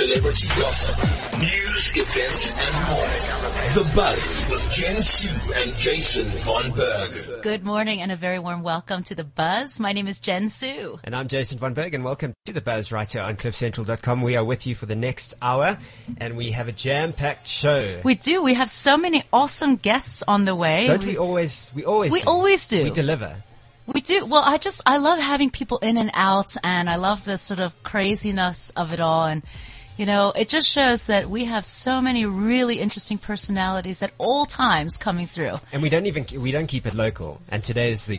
celebrity gossip, news, events, and more. The Buzz with Jen Su and Jason Von Berg. Good morning and a very warm welcome to The Buzz. My name is Jen Su. And I'm Jason Von Berg, and welcome to the Buzz right here on CliffCentral.com. We are with you for the next hour, and we have a jam-packed show. We do. We have so many awesome guests on the way. Don't we always? We always. We do. always do. We deliver. We do. Well, I just, I love having people in and out and I love the sort of craziness of it all. And, you know, it just shows that we have so many really interesting personalities at all times coming through. And we don't even we don't keep it local. And today is the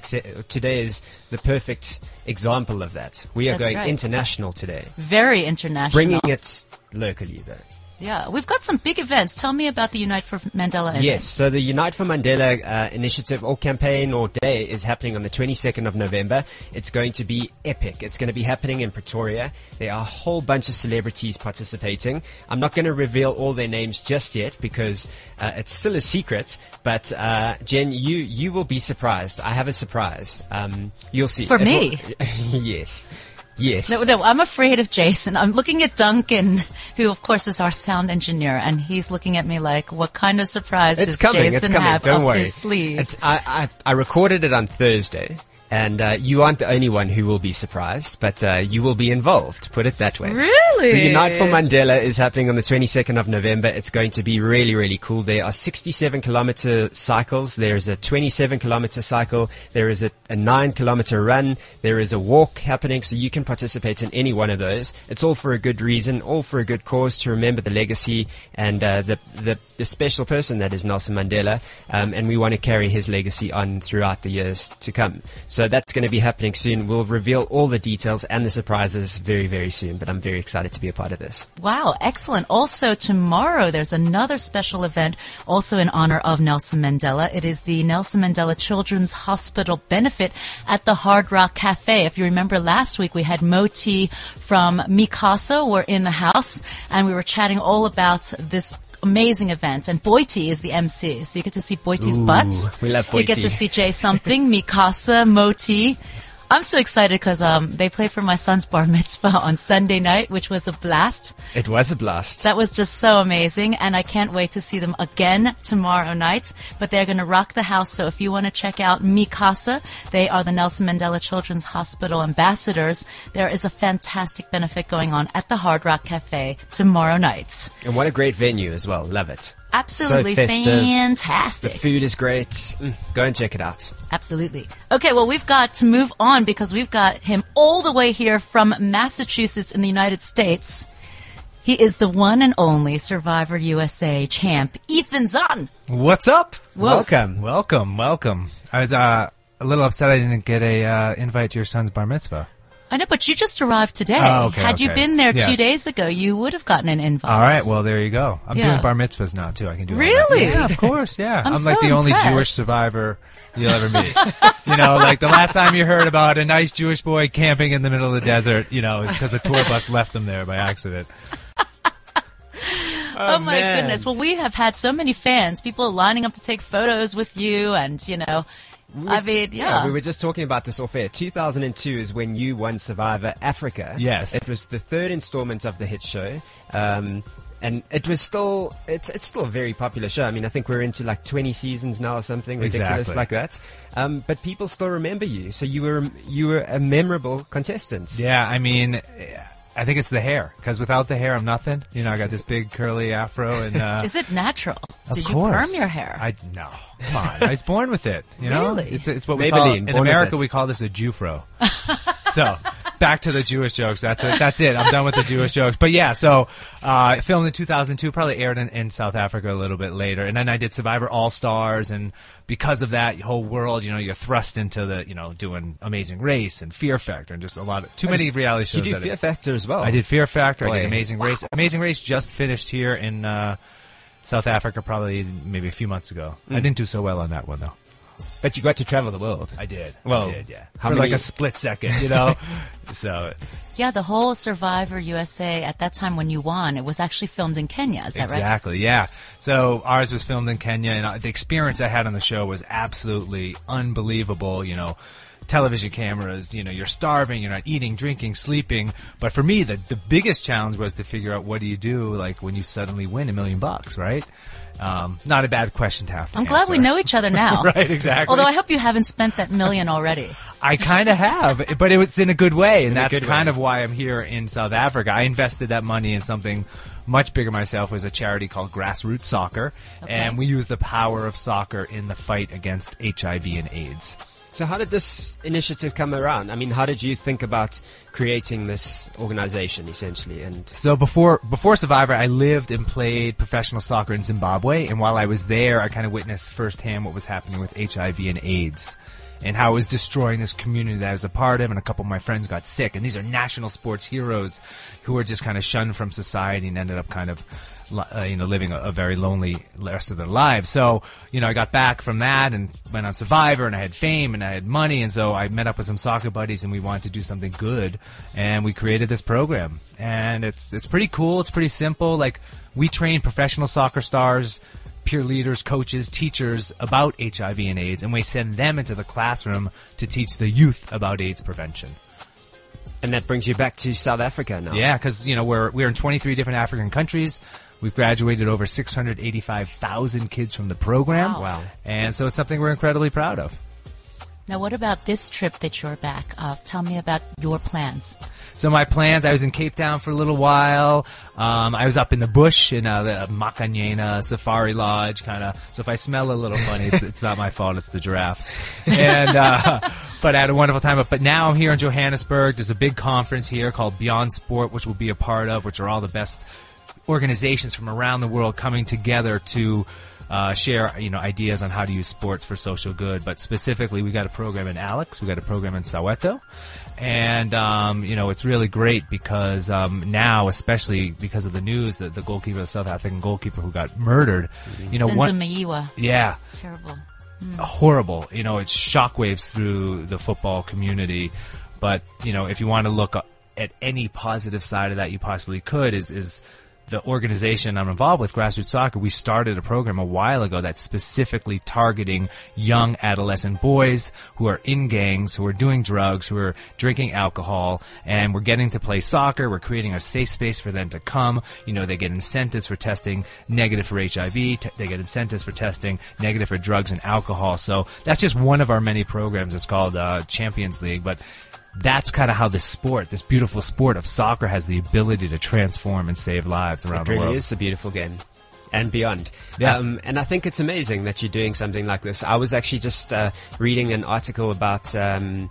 today is the perfect example of that. We are That's going right. international today, Very international. bringing it locally though. Yeah. We've got some big events. Tell me about the Unite for Mandela event. Yes, so the Unite for Mandela uh, initiative or campaign or day is happening on the 22nd of November. It's going to be epic. It's going to be happening in Pretoria. There are a whole bunch of celebrities participating. I'm not going to reveal all their names just yet because uh, it's still a secret. But uh, Jen, you you will be surprised. I have a surprise. Um, you'll see. For It will- me? yes. Yes. No, no, I'm afraid of Jason. I'm looking at Duncan, who of course is our sound engineer, and he's looking at me like, what kind of surprise It's does coming. Jason it's coming. have Don't up worry. his sleeve? I, I I recorded it on Thursday, and uh, you aren't the only one who will be surprised, but uh, you will be involved. Put it that way. Really? The Unite for Mandela is happening on the 22nd of November. It's going to be really, really cool. There are 67 kilometer cycles. There is a 27 kilometer cycle. There is a, a 9 kilometer run. There is a walk happening, so you can participate in any one of those. It's all for a good reason, all for a good cause to remember the legacy and uh, the, the the special person that is Nelson Mandela. Um, and we want to carry his legacy on throughout the years to come. So that's going to be happening soon. We'll reveal all the details and the surprises very, very soon. But I'm very excited to be a part of this. Wow, excellent. Also tomorrow there's another special event also in honor of Nelson Mandela. It is the Nelson Mandela Children's Hospital benefit at the Hard Rock Cafe. If you remember last week we had Moti from Mi Casa were in the house and we were chatting all about this amazing event and Boiti is the MC. So you get to see Boiti's butt. we love You get to see Jay something, Mi Casa, Moti. I'm so excited because um, they played for my son's bar mitzvah on Sunday night, which was a blast. It was a blast. That was just so amazing, and I can't wait to see them again tomorrow night. But they're going to rock the house. So if you want to check out Mi Casa, they are the Nelson Mandela Children's Hospital ambassadors. There is a fantastic benefit going on at the Hard Rock Cafe tomorrow night. and what a great venue as well. Love it. Absolutely festive. The fantastic. food is great. Mm, go and check it out. Absolutely. Okay, well, we've got to move on because we've got him all the way here from Massachusetts in the United States. He is the one and only Survivor USA champ, Ethan Zohn. What's up? Welcome. Welcome, welcome. I was uh, a little upset I didn't get a uh, invite to your son's bar mitzvah. I know, but you just arrived today. Oh, okay, Had you been there two days ago, you would have gotten an invite. All right, well there you go. I'm Yeah. doing bar mitzvahs now too. I can do. Really? Yeah, of course. Yeah, I'm like so the only Jewish survivor you'll ever meet. you know, like the last time you heard about a nice Jewish boy camping in the middle of the desert, you know, is because the tour bus left them there by accident. Oh, my oh, man. goodness. Well, we have had so many fans, people lining up to take photos with you and, you know, I mean, yeah. we were just talking about this off air. 2002 is when you won Survivor Africa. Yes. It was the third installment of the hit show. Um, and it was still, it's, it's still a very popular show. I mean, I think we're into like 20 seasons now or something ridiculous Exactly. like that. Um, but people still remember you. So you were, you were a memorable contestant. Yeah, I mean, I think it's the hair because without the hair, I'm nothing. You know, I got this big curly afro and. Uh, Is it natural? Of Did you perm your hair? I no, come on. I was born with it. You know, Really? it's it's what we call Maybelline, in born with America it. we call this a Jewfro. so back to the Jewish jokes. That's it. That's it. I'm done with the Jewish jokes. But yeah, so uh, filmed in 2002, probably aired in, in South Africa a little bit later, and then I did Survivor All Stars, and because of that, whole world, you know, you're thrust into the, you know, doing Amazing Race and Fear Factor, and just a lot of too many reality shows. You do that- Fear Factor as well. I did Fear Factor. I Boy. did Amazing Race. Amazing Race just finished here in uh, South Africa, probably maybe a few months ago. I Mm. didn't do so well on that one though. But you got to travel the world. I did. Well, I did, yeah. how For many- like a split second, you know. so Yeah, the whole Survivor USA at that time when you won, it was actually filmed in Kenya. Is that right? exactly, yeah. So ours was filmed in Kenya, and uh, the experience I had on the show was absolutely unbelievable. You know, television cameras. You know, you're starving, you're not eating, drinking, sleeping. But for me, the the biggest challenge was to figure out what do you do like when you suddenly win a million bucks, right? Um, not a bad question to have. To I'm glad we know each other now. Right, exactly. Although I hope you haven't spent that million already. I kind of have, but it was in a good way, and In that's kind way. of why I'm here in South Africa. I invested that money in something much bigger myself. It was a charity called Grassroots Soccer, Okay. and we use the power of soccer in the fight against HIV and AIDS. So how did this initiative come around? I mean, how did you think about creating this organization essentially? And So before before Survivor, I lived and played professional soccer in Zimbabwe, and while I was there, I kind of witnessed firsthand what was happening with HIV and AIDS. And how it was destroying this community that I was a part of, and a couple of my friends got sick. And these are national sports heroes who were just kind of shunned from society and ended up kind of, uh, you know, living a, a very lonely rest of their lives. So, you know, I got back from that and went on Survivor, and I had fame and I had money, and so I met up with some soccer buddies, and we wanted to do something good, and we created this program. And it's it's pretty cool. It's pretty simple. Like we train professional soccer stars peer leaders, coaches, teachers about HIV and AIDS, and we send them into the classroom to teach the youth about AIDS prevention. and that brings you back to South Africa now. Yeah, because you know we're we're in 23 different African countries. We've graduated over 685,000 kids from the program. Wow. Wow. And so it's something we're incredibly proud of. Now, what about this trip that you're back? Uh, tell me about your plans. So my plans, I was in Cape Town for a little while. Um, I was up in the bush in uh, the Makanyena Safari Lodge, kind of. So if I smell a little funny, it's, it's not my fault. It's the giraffes. And uh, but I had a wonderful time. But now I'm here in Johannesburg. There's a big conference here called Beyond Sport, which we'll be a part of, which are all the best organizations from around the world coming together to uh, share you know ideas on how to use sports for social good. But specifically, we got a program in Alex, we got a program in Soweto, and um, you know it's really great because um, now, especially because of the news that the goalkeeper, the South African goalkeeper who got murdered, you know, one, Meyiwa. yeah, Terrible. horrible. You know, it's shockwaves through the football community. But you know, if you want to look at any positive side of that, you possibly could. Is is the organization I'm involved with, Grassroots Soccer, we started a program a while ago that's specifically targeting young adolescent boys who are in gangs, who are doing drugs, who are drinking alcohol, and we're getting to play soccer. We're creating a safe space for them to come. You know, they get incentives for testing negative for HIV. T- they get incentives for testing negative for drugs and alcohol. So that's just one of our many programs. It's called uh, Champions League, but that's kind of how this sport, this beautiful sport of soccer, has the ability to transform and save lives around It the really world. is the beautiful game. And beyond. Yeah. Um, and I think it's amazing that you're doing something like this. I was actually just uh, reading an article about um,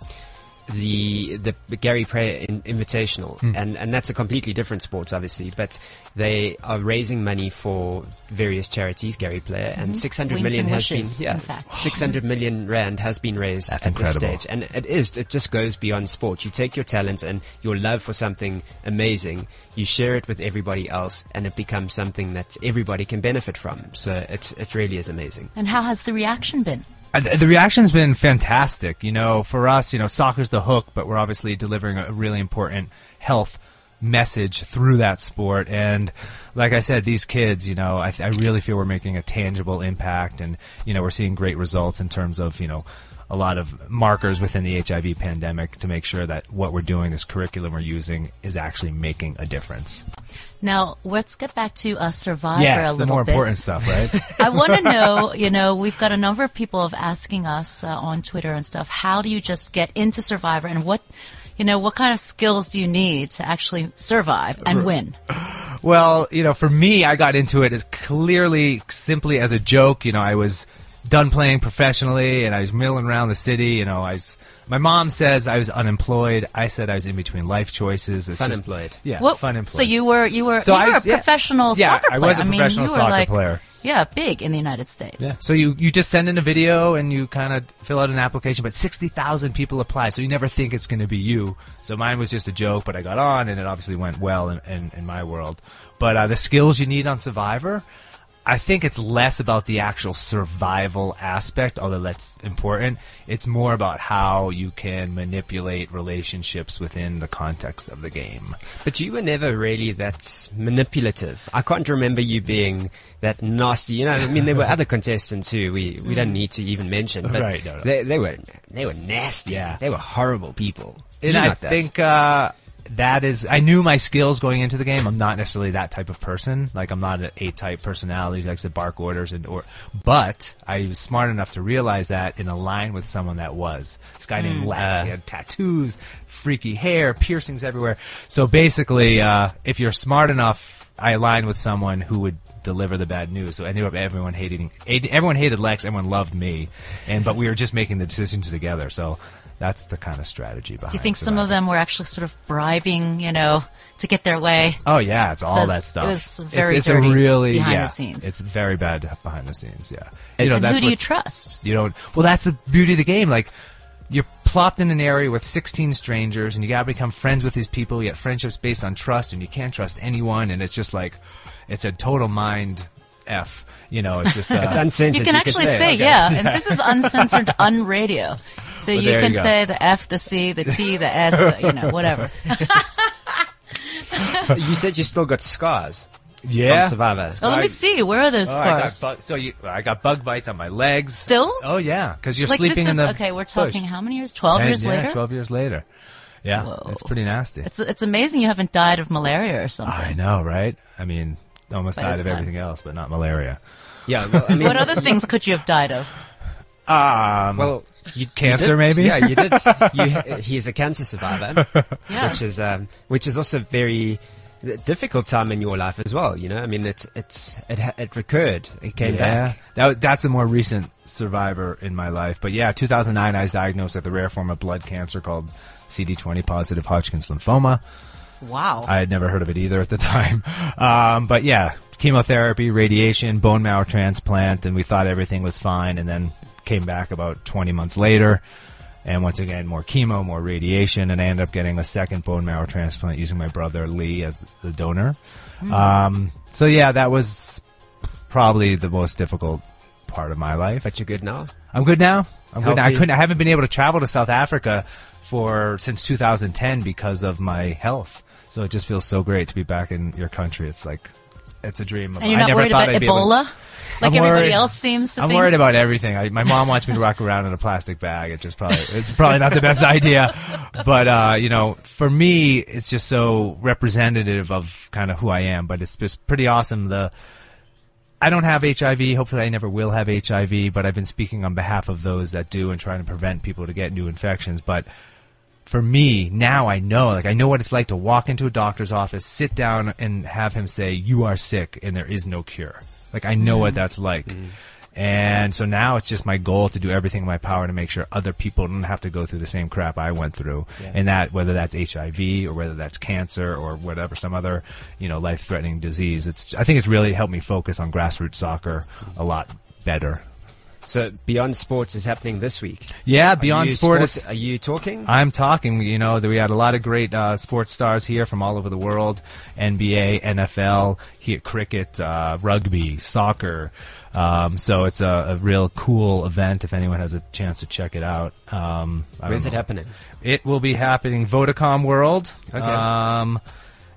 the the Gary Player in, Invitational, Hmm. and and that's a completely different sport, obviously. But they are raising money for various charities, Gary Player, and six hundred Mm-hmm. Wings million and has wishes, been yeah, six hundred million rand has been raised That's at this stage, and it is. It just goes beyond sport. You take your talents and your love for something amazing, you share it with everybody else, and it becomes something that everybody can benefit from. So it's it really is amazing. And how has the reaction been? Th- The reaction's been fantastic. You know, for us, you know, soccer's the hook, but we're obviously delivering a really important health message through that sport. And like I said, these kids, you know, I, th- I really feel we're making a tangible impact and, you know, we're seeing great results in terms of, you know, a lot of markers within the HIV pandemic to make sure that what we're doing, this curriculum we're using, is actually making a difference. Now, let's get back to uh, Survivor yes, a the little more bit. important stuff, right? I want to know, you know, we've got a number of people of asking us uh, on Twitter and stuff, how do you just get into Survivor and what, you know, what kind of skills do you need to actually survive and win? Well, you know, for me, I got into it as clearly, simply as a joke. You know, I was done playing professionally and I was milling around the city. You know, I was, my mom says I was unemployed. I said I was in between life choices. It's just- Funemployed. yeah, What- fun employed. So you were, you were, So you I were was- a yeah. professional Yeah, soccer I player. was a mean, professional you were soccer like, player. Yeah, big in the United States. Yeah. So you, you just send in a video and you kind of fill out an application, but 60,000 people apply, so you never think it's going to be you. So mine was just a joke, but I got on and it obviously went well in, in, in my world. But uh, the skills you need on Survivor, I think it's less about the actual survival aspect, although that's important. It's more about how you can manipulate relationships within the context of the game. But you were never really that manipulative. I can't remember you being that nasty. You know, I mean, there were other contestants who we, we don't need to even mention, but Right, no, no. They, they were they were nasty. Yeah. they were horrible people. And You're I think uh, that is. I knew my skills going into the game. I'm not necessarily that type of person. Like I'm not an A-type personality who likes to bark orders and or. But I was smart enough to realize that and align with someone that was. This guy named Lex. he had tattoos, freaky hair, piercings everywhere. So basically, uh, if you're smart enough, I aligned with someone who would deliver the bad news. So I ended up everyone hating. Everyone hated Lex. Everyone loved me. And but we were just making the decisions together. So. That's the kind of strategy behind. Do you think some of them were actually sort of bribing, you know, to get their way? Oh yeah, it's all it's- that stuff. it was very it's, it's dirty a really behind yeah, the scenes. It's very bad behind the scenes. Yeah, you know and that's who do you trust? you don't. Well, that's the beauty of the game. Like you're plopped in an area with 16 strangers, and you gotta become friends with these people. Yet friendships based on trust, and you can't trust anyone. And it's just like it's a total mind f. You know, it's just uh, it's uncensored. You can could actually say, say, okay. yeah, and this is uncensored on radio. So you can you say the F, the C, the T, the S, the, you know, whatever. you said you still got scars yeah. from Survivor. Oh, let me see. Where are those Oh, I got scars? bug, so you, I got bug bites on my legs. Still? Oh yeah, because you're like sleeping this is in the okay. We're bush. talking how many years? Twelve years yeah, later. Twelve years later. Yeah, Whoa. it's pretty nasty. It's it's amazing you haven't died of malaria or something. I know, right? I mean, almost By died this of time. everything else, but not malaria. Yeah, well, I mean, what other things could you have died of? Um, well, you, Cancer, you did- maybe? Yeah, you did. You, he's a cancer survivor, Yes. which is um, which is also very difficult time in your life as well. You know, I mean, it's it's it ha- it recurred. It came yeah, back. that, that's a more recent survivor in my life. But yeah, 2009, I was diagnosed with a rare form of blood cancer called CD20 positive Hodgkin's lymphoma. Wow. I had never heard of it either at the time. Um, but yeah, chemotherapy, radiation, bone marrow transplant, and we thought everything was fine, and then came back about 20 months later. And once again, more chemo, more radiation, and I ended up getting a second bone marrow transplant using my brother Lee as the donor. Um, so yeah, that was probably the most difficult part of my life. But you're good now. I'm good now. I'm good. Now. I couldn't. I haven't been able to travel to South Africa for since 2010 because of my health. So it just feels so great to be back in your country. It's like it's a dream. and you're I not never worried about I'd be to- Ebola, like I'm everybody worried- else seems to I'm think. worried about everything. I, my mom wants me to walk around in a plastic bag. It just probably it's probably not the best idea, but uh, you know, for me, it's just so representative of kind of who I am. But it's just pretty awesome. The I don't have HIV. Hopefully, I never will have HIV. But I've been speaking on behalf of those that do and trying to prevent people to get new infections. But for me, now I know, like I know what it's like to walk into a doctor's office, sit down and have him say, you are sick and there is no cure. Like I know what mm-hmm. that's like. Mm-hmm. And so now it's just my goal to do everything in my power to make sure other people don't have to go through the same crap I went through. And that, whether that's HIV or whether that's cancer or whatever, some other, you know, life threatening disease. It's, I think it's really helped me focus on grassroots soccer a lot better. So Beyond Sports is happening this week. Yeah, Beyond Sport sports- is, Are you talking? I'm talking, you know, we had a lot of great uh, sports stars here from all over the world NBA, NFL, here, cricket, uh, rugby, soccer. Um, so it's a, a real cool event if anyone has a chance to check it out. Um, Where's don't it know. happening? It will be happening Vodacom World. Okay. Um,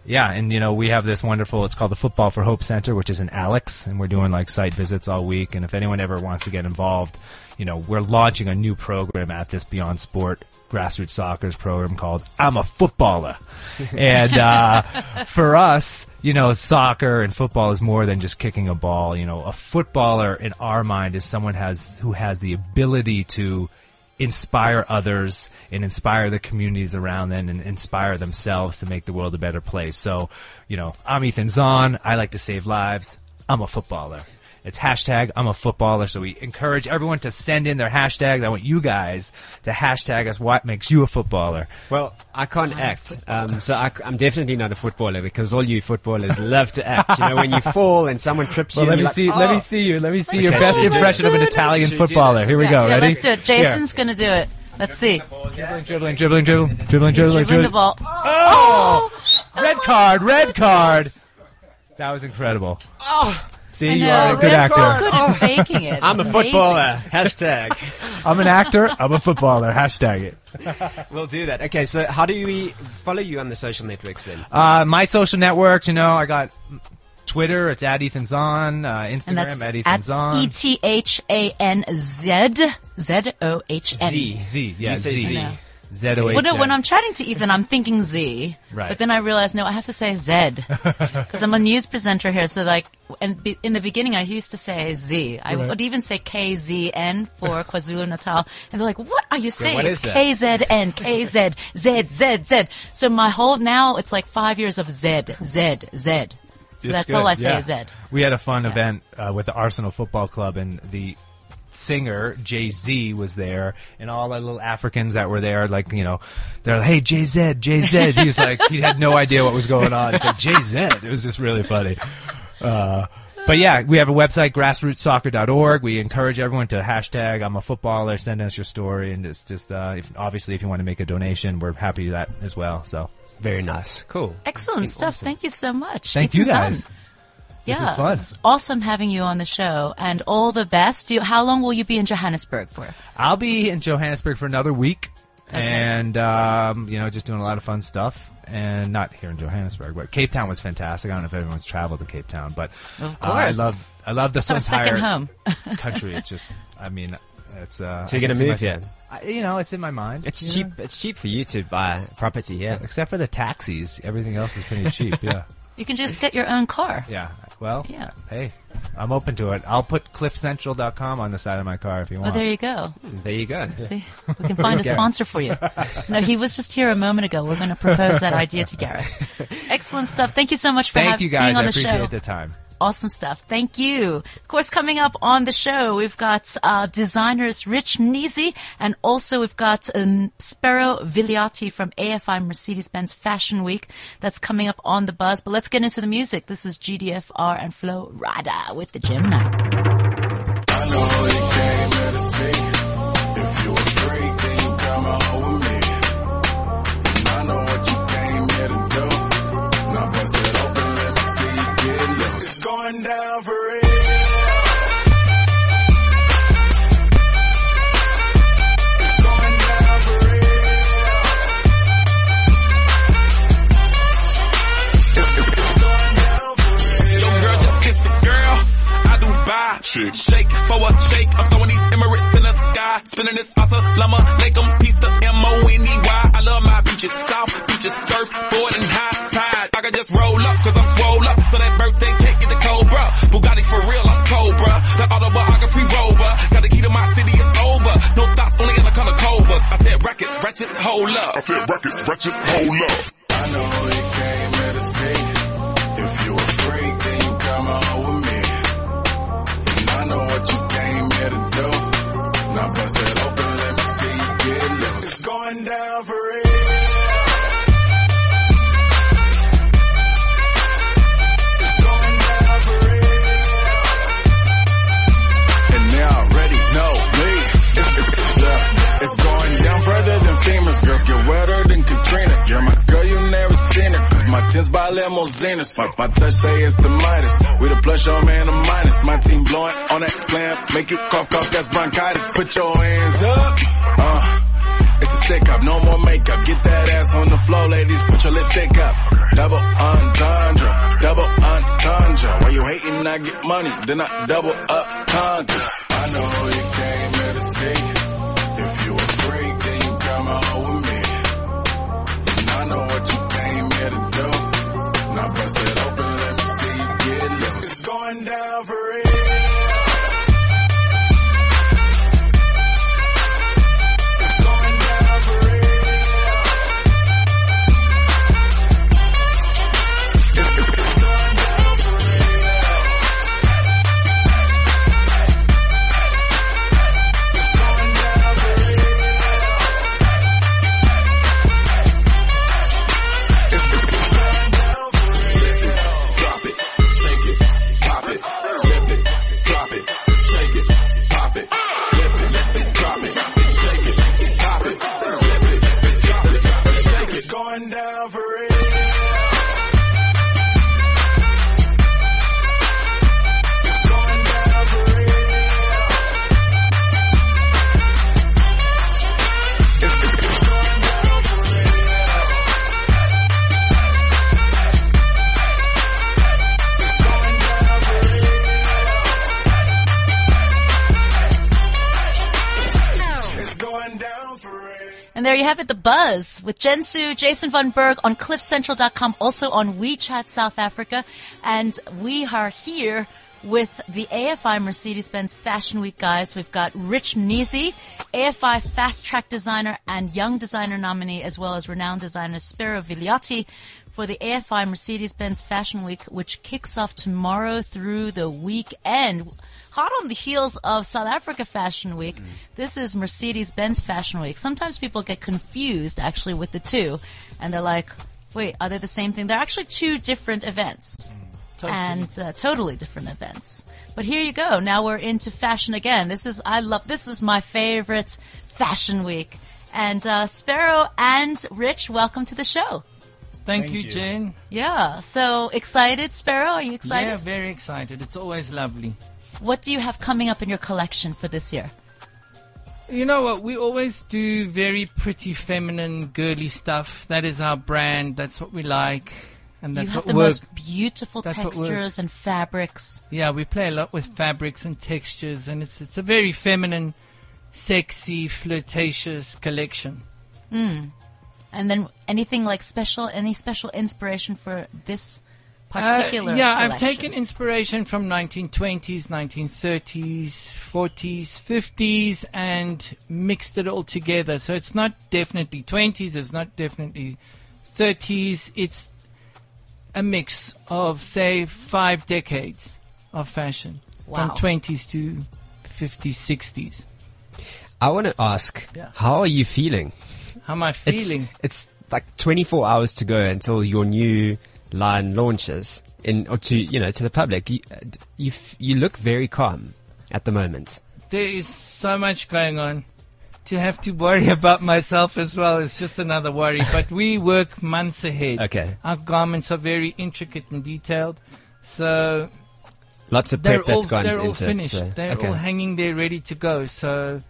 yeah, and you know we have this wonderful. It's called the Football for Hope Center, which is in Alex, and we're doing like site visits all week. And if anyone ever wants to get involved, you know we're launching a new program at this Beyond Sport grassroots soccer's program called I'm a Footballer. and uh, for us, you know, soccer and football is more than just kicking a ball. You know, a footballer in our mind is someone has who has the ability to inspire others and inspire the communities around them and inspire themselves to make the world a better place. So, you know, I'm Ethan Zohn. I like to save lives. I'm a footballer. It's hashtag I'm a footballer. So we encourage everyone to send in their hashtags. I want you guys to hashtag us what makes you a footballer. Well, I can't act, um, so I, am definitely not a footballer because all you footballers love to act. You know, when you fall and someone trips Well, you, let me you're see. like, Let me "Oh." see you. Let me see Okay, your best should we do impression of an Should we do Italian footballer. Here we yeah, go. yeah, Ready? let's do it. Here. Jason's gonna do it. Let's see. Dribbling, dribbling, dribbling, dribbling, dribbling, He's dribbling, dribbling the ball. Oh! Red card, red card. That was incredible. See, I you know. are a good They're actor. so good at faking it. I'm a It's amazing. footballer. Hashtag. I'm an actor. I'm a footballer. Hashtag it. we'll do that. Okay, so how do we follow you on the social networks then? Uh, my social networks, you know, I got Twitter. It's at Ethan Zohn. Uh, And Instagram that's at Ethan at Zohn. E T H A N Z Z O H N. Z. Z. Yeah, You say Z. Z. Z O H. Well, no, when I'm chatting to Ethan, I'm thinking Z. Right. But then I realized, no, I have to say Z. Because I'm a news presenter here. So, like, and be, in the beginning, I used to say Z. I would even say KZN for KwaZulu Natal. And they're like, what are you saying? what it's is? KZN, KZ, Z, Z, Z. So my whole, now it's like five years of Z, Z, Z. So It's that's all I say yeah. is Z. We had a fun event uh, with the Arsenal Football Club, and the singer Jay Z was there, and all the little Africans that were there, like you know, they're like, "Hey, Jay Z, Jay Z." He was like, he had no idea what was going on. It's like Jay Z. It was just really funny. Uh, but yeah, we have a website, grassrootsoccer.org. We encourage everyone to hashtag I'm a footballer, send us your story, and it's just uh, if, obviously if you want to make a donation, we're happy to that as well. So Very nice. Cool. Excellent stuff. awesome. Thank you so much. thank Ethan you guys. Yeah, This is fun. It's awesome having you on the show, and all the best. Do you, how long will you be in Johannesburg for? I'll be in Johannesburg for another week, Okay. and um, you know, just doing a lot of fun stuff. And not here in Johannesburg, but Cape Town was fantastic. I don't know if everyone's traveled to Cape Town, but Of uh, I love I love this Our entire second home. country. It's just, I mean, it's. Uh, So you're I gonna move myself- here? I, you know, it's in my mind. It's cheap. know? It's cheap for you to buy property here. except for the taxis. Everything else is pretty cheap. Yeah, You can just get your own car. yeah. Well, Yeah. Hey, I'm open to it. I'll put CliffCentral.com on the side of my car if you Well, want. there you go. There you go. See, we can find a sponsor for you. No, he was just here a moment ago. We're going to propose that idea to Gareth. Excellent stuff. Thank you so much for Thank hav- you guys. being on I the appreciate show. the time. Awesome stuff. Thank you. Of course, coming up on the show, we've got uh, designers Rich Mnisi, and also we've got um, Spero from AFI Mercedes-Benz Fashion Week. That's coming up on the buzz. But let's get into the music. This is GDFR and Flo Rida with the Gemini. Spinning this asa llama. Lake 'em, piece the M-O-N-E-Y. I love my beaches. South beaches. Surfboard and high tide. I can just roll up cause I'm swole up. So that birthday cake get the Cobra. Bugatti for real, I'm Cobra. The autobiography rover. Got the key to my city, it's over. No thoughts, only in the color covers. I said rackets, wretches, hold up. I said rackets, wretches, hold up. My by limousines. My, my touch say it's the Midas. We the plus your man a minus. My team blowing on that slam. Make you cough, cough, that's bronchitis. Put your hands up. Uh. It's a stick up, no more makeup. Get that ass on the floor, ladies. Put your lipstick up. Double entendre, double entendre. Why you hating? I get money, then I double up conquers. I know you came here to see. If you a freak, then you come out with me. And I know what you came here to do. Now bust it open, let me see you get loose. It's going down for there you have it, The Buzz with Jen Su, Jason Von Berg on cliffcentral.com, also on WeChat South Africa. And we are here with the AFI Mercedes-Benz Fashion Week guys. We've got Rich Mnisi, AFI Fast Track Designer and Young Designer nominee, as well as renowned designer Spero Vigliotti for the AFI Mercedes-Benz Fashion Week, which kicks off tomorrow through the weekend. Hot on the heels of South Africa Fashion Week, this is Mercedes-Benz Fashion Week. Sometimes people get confused actually with the two, and they're like, wait, are they the same thing? They're actually two different events. And uh, totally different events. But here you go. Now we're into fashion again. This is, I love, this is my favorite fashion week. And, uh, Spero and Rich, welcome to the show. Thank, you, Jane. Yeah. So excited, Spero? Are you excited? Yeah, very excited. It's always lovely. What do you have coming up in your collection for this year? You know what? We always do very pretty, feminine, girly stuff. That is our brand. That's what we like. And that's you have the most beautiful That's what works. textures and fabrics. Yeah, we play a lot with fabrics and textures, and it's it's a very feminine, sexy, flirtatious collection. And then anything like special, any special inspiration for this Uh, particular yeah, I've taken inspiration from 1920s, 1930s, 40s, 50s, and mixed it all together. So it's not definitely 20s, it's not definitely 30s. It's a mix of, say, five decades of fashion. Wow. From 20s to 50s, 60s. I want to ask, Yeah. how are you feeling? How am I feeling? it's like 24 hours to go until your new line launches in, or to, you know, to the public. You, uh, you, f- you look very calm at the moment. there is so much going on. To have to worry about myself as well is just another worry. But we work months ahead. Okay. Our garments are very intricate and detailed. So Lots of prep that's all, gone they're all into finished. it. So, they're okay. all hanging there ready to go. So,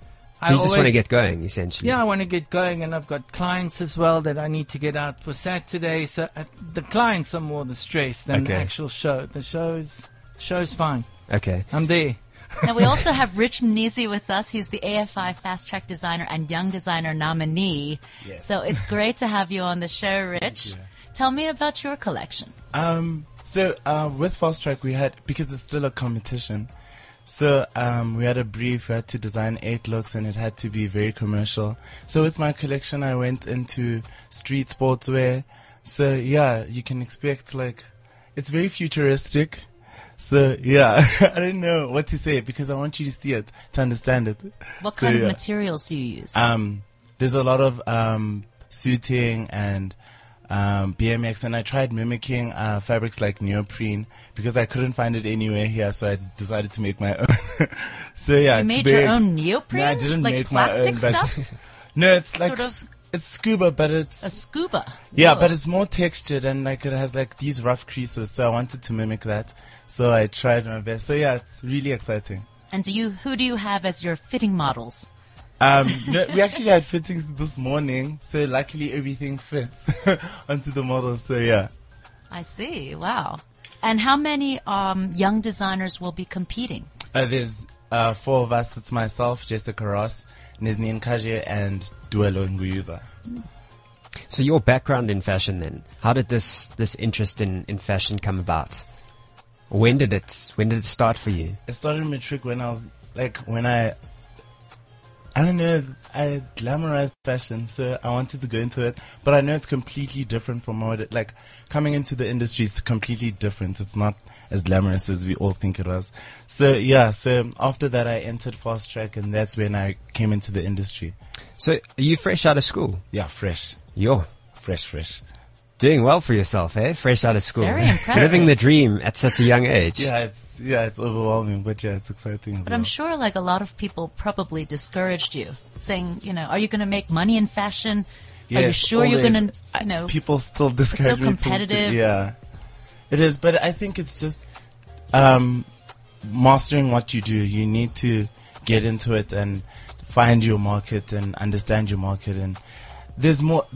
so you just want to get going, essentially. Yeah, I want to get going, and I've got clients as well that I need to get out for Saturday. So uh, the clients are more the stress than the actual show. The show's show's fine. Okay. I'm there. Now we also have Rich Mnisi with us. He's the AFI Fast Track Designer and Young Designer nominee. Yes. So it's great to have you on the show, Rich. Tell me about your collection. Um, so uh, with Fast Track, we had because it's still a competition. So um, we had a brief. We had to design eight looks, and it had to be very commercial. So with my collection, I went into street sportswear. So yeah, you can expect like it's very futuristic. So yeah, I don't know what to say because I want you to see it to understand it. What So, kind of materials do you use? Um, there's a lot of um, suiting and um, BMX, and I tried mimicking uh, fabrics like neoprene because I couldn't find it anywhere here, so I decided to make my own. so yeah, you made your own neoprene? No, I didn't like make my plastic own, but no, it's like Sort of- it's scuba, but it's A scuba. yeah, Whoa. but it's more textured and like it has like these rough creases. So I wanted to mimic that. So I tried my best. So yeah, it's really exciting. And do you, who do you have as your fitting models? Um, no, we actually had fittings this morning, so luckily everything fits onto the model. So yeah, I see. Wow. And how many um, young designers will be competing? uh, there's uh, four of us. It's myself, Jessica Ross, Nizni Nkaje, and Duelo Nguyuza. So your background in fashion then, how did this, this interest in, in fashion come about? When did it, when did it start for you? It started in matric when I was like when I. I don't know. I glamorized fashion, so I wanted to go into it. But I know it's completely different from what it like. Coming into the industry is completely different. It's not as glamorous as we all think it was. So yeah. So after that, I entered fast track, and that's when I came into the industry. So are you fresh out of school? Yeah, fresh, You're fresh, fresh. Doing well for yourself, eh? Fresh out of school. Very impressive. Living the dream at such a young age. Yeah, it's yeah, it's overwhelming, but yeah, it's exciting. But well. I'm sure like a lot of people probably discouraged you, saying, you know, are you going to make money in fashion? are you sure you're going to, you know? people still discourage me to- to- competitive. yeah, it is. But I think it's just um, mastering what you do. You need to get into it and find your market and understand your market. And there's more.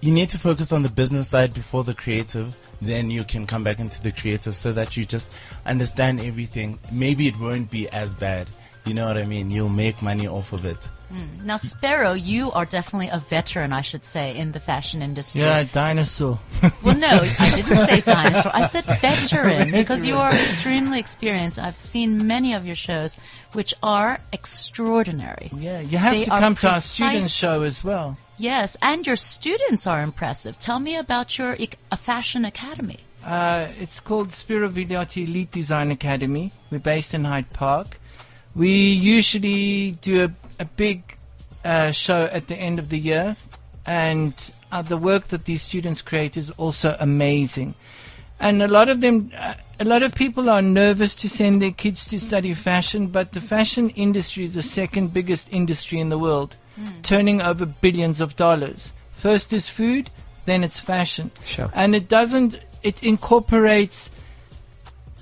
You need to focus on the business side before the creative. Then you can come back into the creative so that you just understand everything. Maybe it won't be as bad. You know what I mean? You'll make money off of it. Hmm. Now, Spero, you are definitely a veteran, I should say, in the fashion industry. Yeah, dinosaur. Well, no, I didn't say dinosaur. I said veteran because you are extremely experienced. I've seen many of your shows, which are extraordinary. Yeah, you have They to are come to our student show as well. Yes, and your students are impressive. Tell me about your a fashion academy. Uh, it's called Spero Vigliotti Elite Design Academy. We're based in Hyde Park. We usually do a, a big uh, show at the end of the year, and uh, the work that these students create is also amazing. And a lot of them, uh, a lot of people are nervous to send their kids to study fashion, but the fashion industry is the second biggest industry in the world, turning over billions of dollars. First is food, then it's fashion. Sure. And it doesn't, it incorporates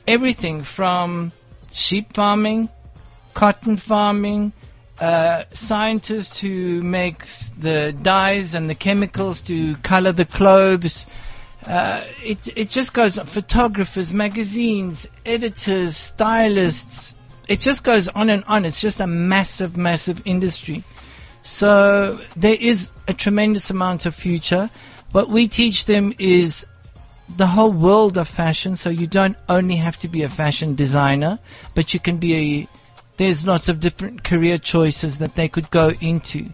everything from sheep farming, cotton farming, uh, scientists who makes the dyes and the chemicals to color the clothes. Uh, it it just goes on. Photographers, magazines, editors, stylists. It just goes on and on. It's just a massive, massive industry. So there is a tremendous amount of future. What we teach them is the whole world of fashion. So you don't only have to be a fashion designer, but you can be a, there's lots of different career choices that they could go into.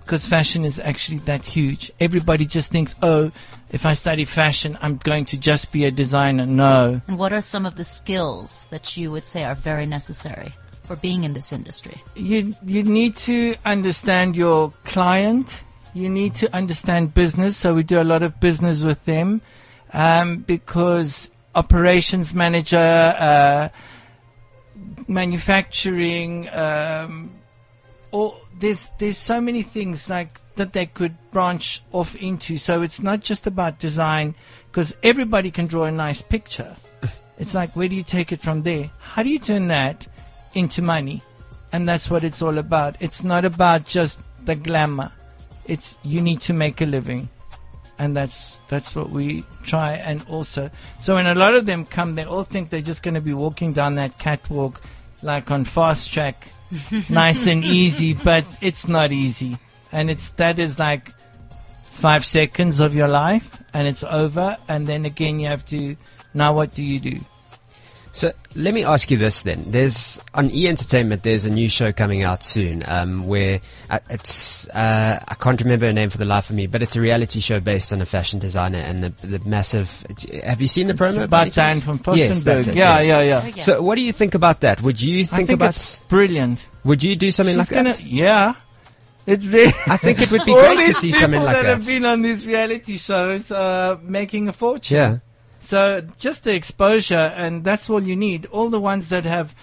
Because fashion is actually that huge. Everybody just thinks, oh, if I study fashion, I'm going to just be a designer. No. And what are some of the skills that you would say are very necessary for being in this industry? you you need to understand your client. You need to understand business. So we do a lot of business with them, um, because operations manager, uh, manufacturing, um, or there's there's so many things like that they could branch off into. So it's not just about design, because everybody can draw a nice picture. It's like where do you take it from there? How do you turn that into money? And that's what it's all about. It's not about just the glamour. It's you need to make a living. And that's that's what we try and also so when a lot of them come they all think they're just gonna be walking down that catwalk like on fast track nice and easy, but it's not easy. And it's that is like five seconds of your life and it's over and then again you have to now what do you do? So let me ask you this then. There's on E Entertainment. There's a new show coming out soon. Um, where uh, it's uh, I can't remember her name for the life of me, but it's a reality show based on a fashion designer and the the massive. Have you seen the promo? by any About Dan chance? from Yes, that's Postenberg. it, yeah, yes. yeah, yeah, Oh, yeah. So what do you think about that? Would you I think, think about? it's brilliant. Would you do something She's like gonna, that? yeah. It really. I think it would be great to see people something like that that. have been on these reality shows are making a fortune. Yeah. So just the exposure, and that's all you need. All the ones that have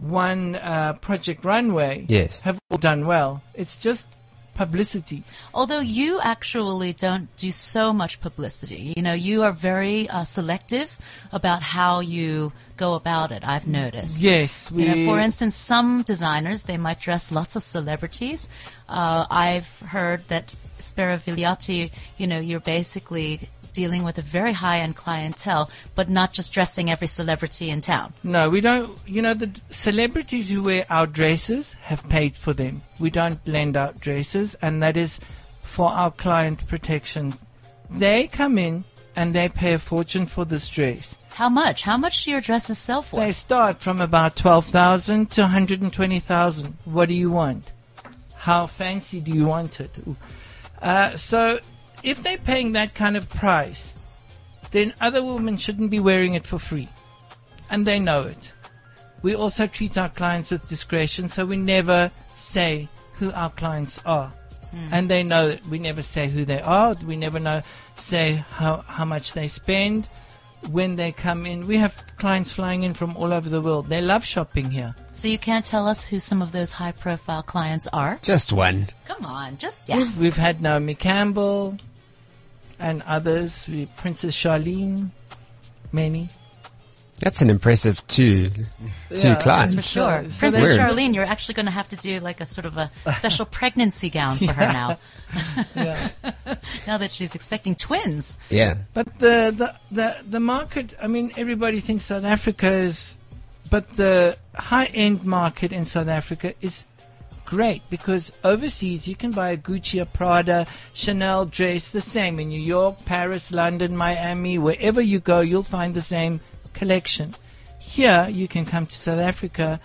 won uh, Project Runway Yes. have all done well. It's just publicity. Although you actually don't do so much publicity, you know, you are very uh, selective about how you go about it. I've noticed. Yes, we. You know, for instance, some designers they might dress lots of celebrities. Uh, I've heard that Spero Vigliotti, you know, you're basically dealing with a very high-end clientele, but not just dressing every celebrity in town. No, we don't. You know, the d- celebrities who wear our dresses have paid for them. We don't lend out dresses, and that is for our client protection. They come in and they pay a fortune for this dress. How much? How much do your dresses sell for? They start from about 12,000 to 120,000. What do you want? How fancy do you want it? Uh, so, if they're paying that kind of price, then other women shouldn't be wearing it for free. And they know it. We also treat our clients with discretion, so we never say who our clients are. Hmm. And they know that we never say who they are. We never know, say how, how much they spend when they come in. We have clients flying in from all over the world. They love shopping here. So you can't tell us who some of those high-profile clients are? Just one. Come on, just yeah. We've, we've had Naomi Campbell and others, we- Princess Charlene, many. That's an impressive two two Yeah, clients. For So- sure. so Princess Weird. Charlene, you're actually going to have to do like a sort of a special pregnancy gown for her now. Yeah. now that she's expecting twins. Yeah. But the, the, the, the market, I mean, everybody thinks South Africa is but the high-end market in South Africa is great because overseas you can buy a Gucci, a Prada, Chanel dress the same in New York, Paris, London, Miami, wherever you go, you'll find the same collection. Here, you can come to South Africa,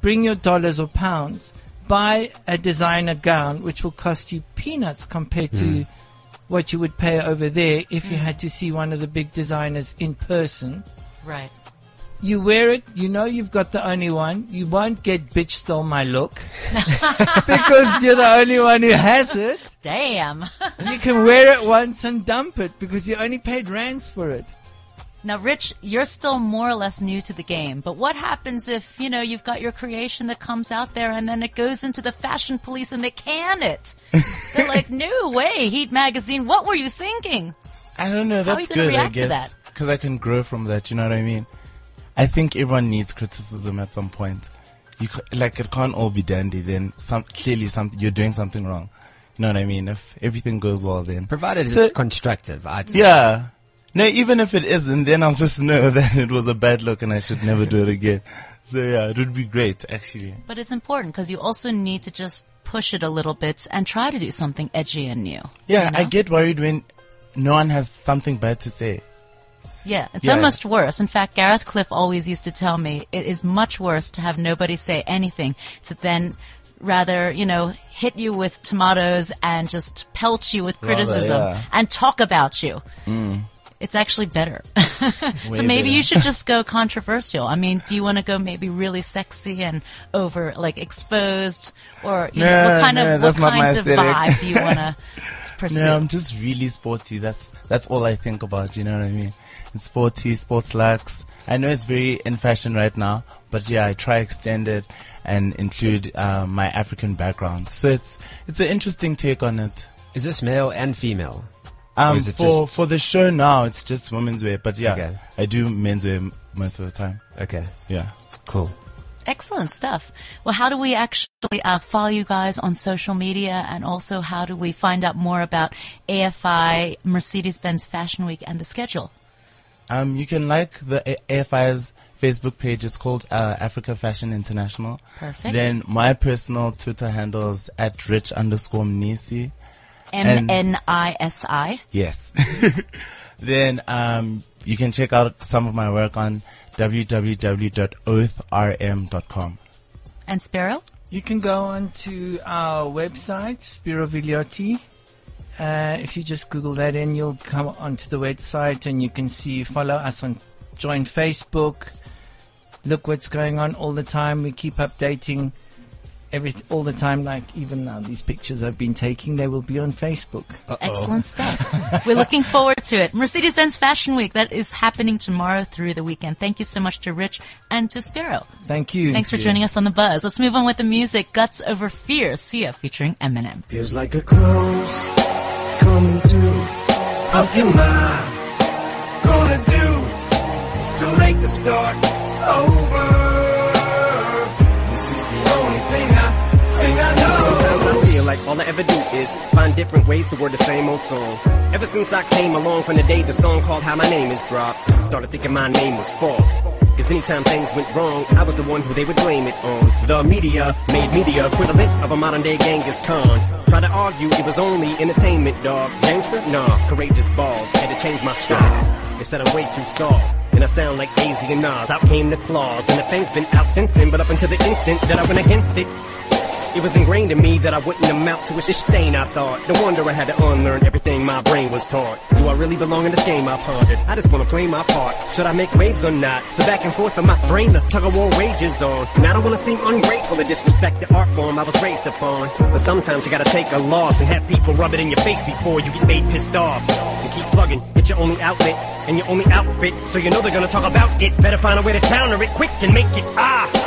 bring your dollars or pounds, buy a designer gown, which will cost you peanuts compared to mm. what you would pay over there if you mm. had to see one of the big designers in person. Right. You wear it, you know you've got the only one. You won't get bitch stole my look because you're the only one who has it. Damn. You can wear it once and dump it because you only paid rands for it. Now, Rich, you're still more or less new to the game, but what happens if, you know, you've got your creation that comes out there and then it goes into the fashion police and they can it? They're like, no way, Heat Magazine, what were you thinking? I don't know. How are That's you gonna good, I react to guess. that? Because I can grow from that. You know what I mean? I think everyone needs criticism at some point. You like it can't all be dandy. Then some clearly some you're doing something wrong. You know what I mean? If everything goes well, then Provided So- it's constructive, I'd say. yeah. No, even if it isn't, then I'll just know that it was a bad look and I should never do it again. So yeah, it would be great actually. But it's important because you also need to just push it a little bit and try to do something edgy and new. Yeah, you know? I get worried when no one has something bad to say. Yeah, it's Yeah. almost worse. In fact, Gareth Cliff always used to tell me it is much worse to have nobody say anything to then rather, you know, hit you with tomatoes and just pelt you with criticism yeah. and talk about you. Mm. It's actually better. so maybe better. you should just go controversial. I mean, do you want to go maybe really sexy and over, like exposed, or you know, what kind no, of what kinds of vibe do you want to pursue? No, I'm just really sporty. That's that's all I think about. You know what I mean? It's sporty, sports lux. I know it's very in fashion right now, but yeah, I try extend it and include uh, my African background. So it's it's an interesting take on it. Is this male and female? Um, for just- for the show now, it's just women's wear, but yeah, Okay. I do men's wear m- most of the time. Okay, Yeah. cool. Excellent stuff. Well, how do we actually uh, follow you guys on social media, and also how do we find out more about AFI Mercedes-Benz Fashion Week and the schedule? Um, you can like the A- AFI's Facebook page. It's called uh, Africa Fashion International. Perfect. Then my personal Twitter handle is at rich underscore mnisi. M N I S I. Yes. then um, you can check out some of my work on www.oathrm.com. And Spero? You can go on to our website, Spero Vigliotti. Uh, if you just Google that in, you'll come onto the website and you can see, follow us on, join Facebook. Look what's going on all the time. We keep updating everything all the time. Like even now, these pictures I've been taking, they will be on Facebook. Excellent stuff. We're looking forward to it. Mercedes-Benz Fashion Week, that is happening tomorrow through the weekend. Thank you so much to Rich and to Spero. Thank you. Thanks for joining us on The Buzz. Let's move on with the music. Guts Over Fear, Sia featuring Eminem. Feels like a close. It's coming to. What am I gonna do? It's too late to start over. This is the only thing I, thing I know. Sometimes I feel like all I ever do is find different ways to word the same old song. Ever since I came along from the day the song called How My Name Is dropped, started thinking my name was Fall. Cause anytime things went wrong, I was the one who they would blame it on. The media made me the equivalent of a modern day Genghis Khan. Try to argue it was only entertainment, dog. Gangster? Nah, courageous balls. Had to change my style. They said I'm way too soft. And I sound like AZ and Nas. Out came the claws. And the thing's been out since then. But up until the instant that I went against it, it was ingrained in me that I wouldn't amount to a stain, I thought. No wonder I had to unlearn everything my brain was taught. Do I really belong in this game, I pondered? I just wanna play my part. Should I make waves or not? So back and forth in my brain, the tug of war rages on. And I don't wanna seem ungrateful or disrespect the art form I was raised upon. But sometimes you gotta take a loss and have people rub it in your face before you get made pissed off. And keep plugging, it's your only outlet and your only outfit. So you know they're gonna talk about it. Better find a way to counter it quick and make it ah.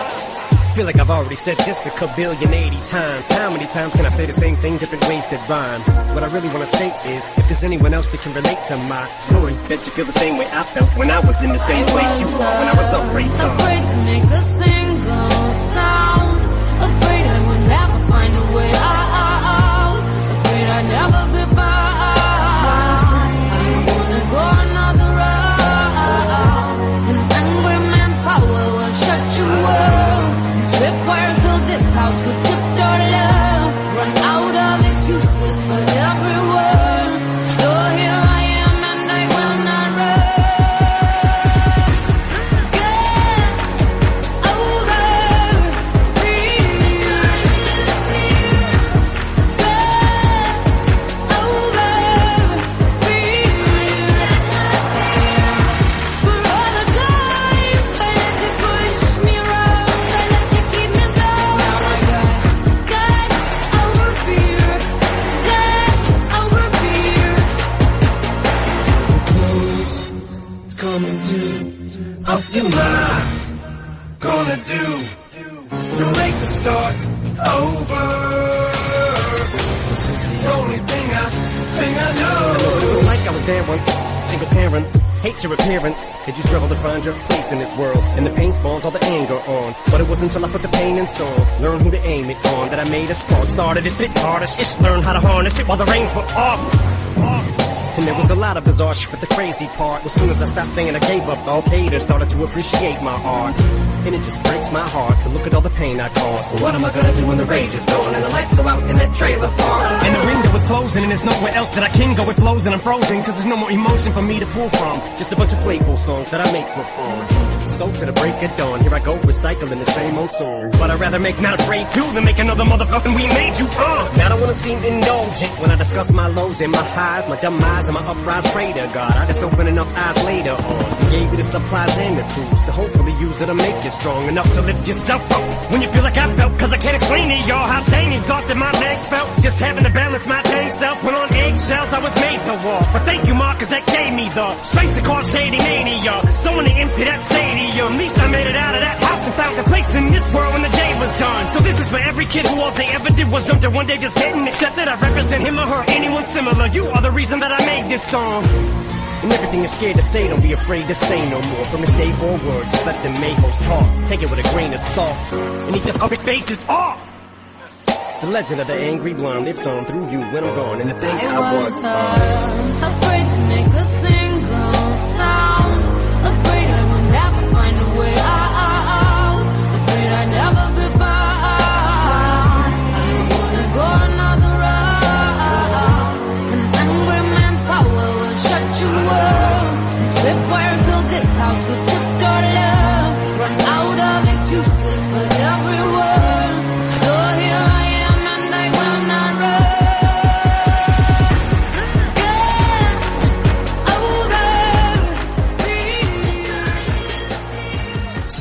I feel like I've already said this a kabillion eighty times. How many times can I say the same thing, different ways that rhyme? What I really wanna say is, if there's anyone else that can relate to my story, bet you feel the same way I felt when I was in the same place you are when I was afraid to. Afraid to make a single sound. Gonna do. It's too late to start over. This is the only thing I, thing I know. It was like I was there once. Single parents, hate your appearance. Did you struggle to find your place in this world? And the pain spawns all the anger on. But it wasn't until I put the pain in song, learn who to aim it on, that I made a spark. Started to spit hardest, ish, learn how to harness it while the reins were off. Off. And there was a lot of bizarre shit, but the crazy part was soon as I stopped saying I gave up, all haters started to appreciate my art. And it just breaks my heart to look at all the pain I caused. But what am I gonna do when the rage is gone and the lights go out in that trailer park? And the window is closing and there's nowhere else that I can go. It flows and I'm frozen cause there's no more emotion for me to pull from. Just a bunch of playful songs that I make for fun. So to the break of dawn, here I go recycling the same old song. But I'd rather make not afraid to than make another motherfucking we made you. Uh, now I don't wanna seem indulgent when I discuss my lows and my highs, my demise and my uprise. Pray to God, I just open enough eyes later on. Gave you the supplies and the tools to hopefully use that to make you strong enough to lift yourself up. When you feel like I felt, cause I can't explain to y'all how dang exhausted my legs felt. Just having to balance my dang self. When on eggshells, I was made to walk. But thank you, Mark, cause that gave me the strength to cause shady mania. So when they empty that stadium, at least I made it out of that house and found a place in this world when the day was done. So this is for every kid who all they ever did was jump to one day just getting accepted. I represent him or her, anyone similar. You are the reason that I made this song. And everything you're scared to say, don't be afraid to say no more. From this day forward, just let the mayhoes talk. Take it with a grain of salt. And eat the public faces off. The legend of the angry blonde lives on through you when I'm gone. And to think I, I was was uh, afraid to make a single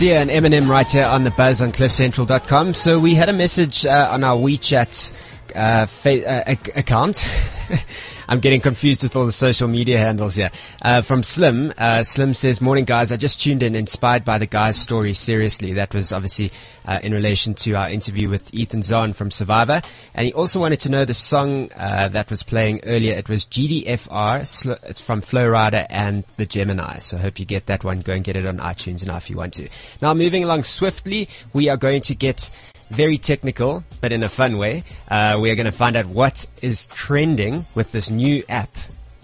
Sia and Eminem right here on the buzz on cliffcentral.com. So we had a message uh, on our WeChat uh, fa- uh, ac- account. I'm getting confused with all the social media handles here. Uh, from Slim. Uh, Slim says, Morning guys, I just tuned in inspired by the guy's story. Seriously. That was obviously uh, in relation to our interview with Ethan Zohn from Survivor. And he also wanted to know the song uh, that was playing earlier. It was GDFR. It's from Flo Rida and the Gemini. So I hope you get that one. Go and get it on iTunes now if you want to. Now moving along swiftly, we are going to get very technical, but in a fun way. Uh, we are going to find out what is trending with this new app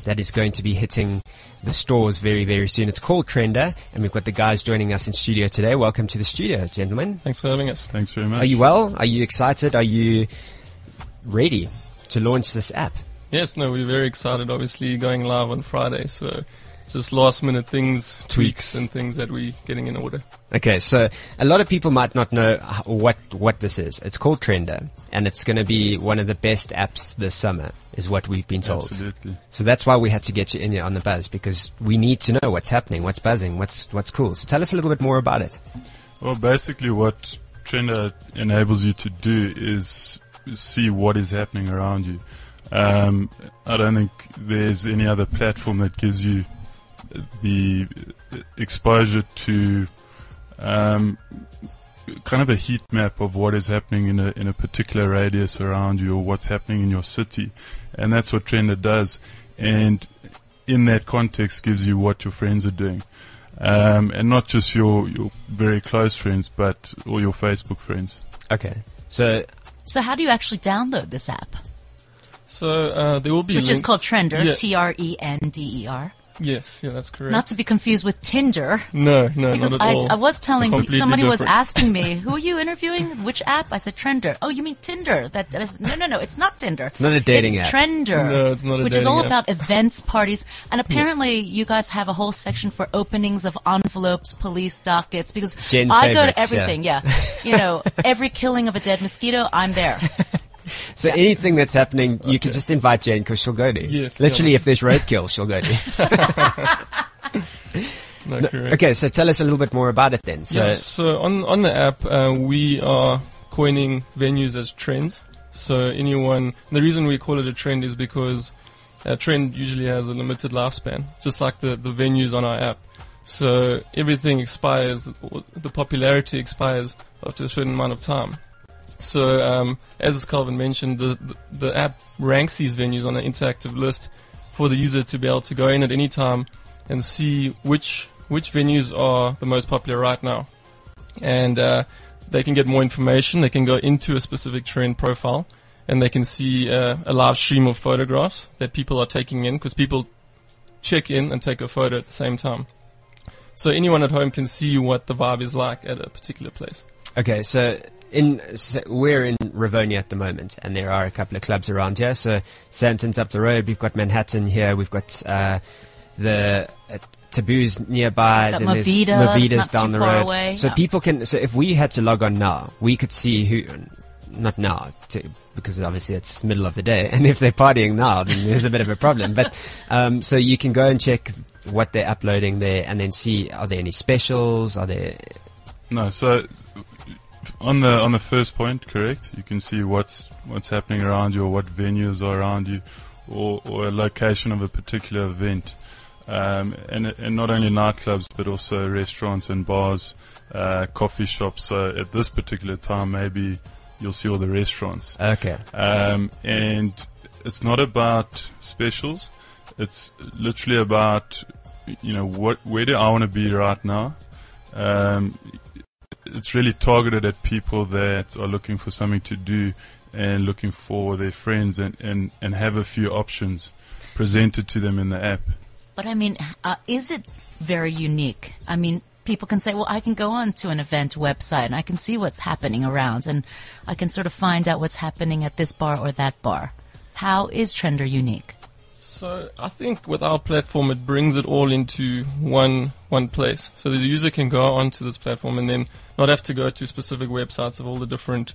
that is going to be hitting the stores very, very soon. It's called Trender, and we've got the guys joining us in studio today. Welcome to the studio, gentlemen. Thanks for having us. Thanks very much. Are you well? Are you excited? Are you ready to launch this app? Yes, no, we're very excited. Obviously, going live on Friday, so just last minute things, tweaks, Tweaks. and things that we're getting in order. Okay, so a lot of people might not know what what this is. It's called Trender, and it's going to be one of the best apps this summer, is what we've been told. Absolutely. So that's why we had to get you in here on the buzz because we need to know what's happening, what's buzzing, what's what's cool. So tell us a little bit more about it. Well, basically, what Trender enables you to do is see what is happening around you. Um, I don't think there's any other platform that gives you the exposure to um, kind of a heat map of what is happening in a in a particular radius around you or what's happening in your city, and that's what Trender does. And in that context, gives you what your friends are doing, um, and not just your your very close friends, but all your Facebook friends. Okay, so So how do you actually download this app? So uh, there will be Which is called Trender, Yeah. T R E N D E R. Yes, yeah, that's correct. Not to be confused with Tinder. no, no, Because not at I, all. I was telling Completely somebody was asking me, "Who are you interviewing? Which app?" I said Trender. Oh, you mean Tinder? That, that is, no, no, no. It's not Tinder. It's not a dating it's app. Trender. No, it's not a dating app. which is all app. about events, parties, and apparently you guys have a whole section for openings of envelopes, police dockets. Because Jen's I go to everything. Yeah, you know, every killing of a dead mosquito, I'm there. So anything that's happening, you can just invite Jane because she'll go to. Yes, Literally, yeah. if there's roadkill, she'll go to. No, No, okay, so tell us a little bit more about it then. So, yeah, so on on the app, uh, we are coining venues as trends. So anyone, the reason we call it a trend is because a trend usually has a limited lifespan, just like the the venues on our app. So everything expires, the popularity expires after a certain amount of time. So um, as Calvin mentioned, the, the app ranks these venues on an interactive list for the user to be able to go in at any time and see which which venues are the most popular right now and uh, they can get more information. They can go into a specific trend profile, and they can see uh, a live stream of photographs that people are taking in because people check in and take a photo at the same time. So anyone at home can see what the vibe is like at a particular place. okay, so in so we're in Rivonia at the moment, and there are a couple of clubs around here. So Sandton's up the road. We've got Manhattan here. We've got uh, the uh, Taboos nearby. Got then there's Movida, not down too the far road. away, So yeah. people can. So if we had to log on now, we could see who. Not now, to, because obviously it's middle of the day, and if they're partying now, then there's a bit of a problem. But um, so you can go and check what they're uploading there, and then see are there any specials? Are there No, so on the on the first point, correct. You can see what's what's happening around you, or what venues are around you, or, or a location of a particular event, um, and and not only nightclubs but also restaurants and bars, uh, coffee shops. So at this particular time, maybe you'll see all the restaurants. okay? Um, and it's not about specials. It's literally about, you know, what, where do I want to be right now? Um, it's really targeted at people that are looking for something to do and looking for their friends and, and, and have a few options presented to them in the app. But I mean, uh, is it very unique? I mean, people can say, well, I can go on to an event website and I can see what's happening around and I can sort of find out what's happening at this bar or that bar. How is Trender unique? So I think with our platform, it brings it all into one one place. So the user can go onto this platform and then not have to go to specific websites of all the different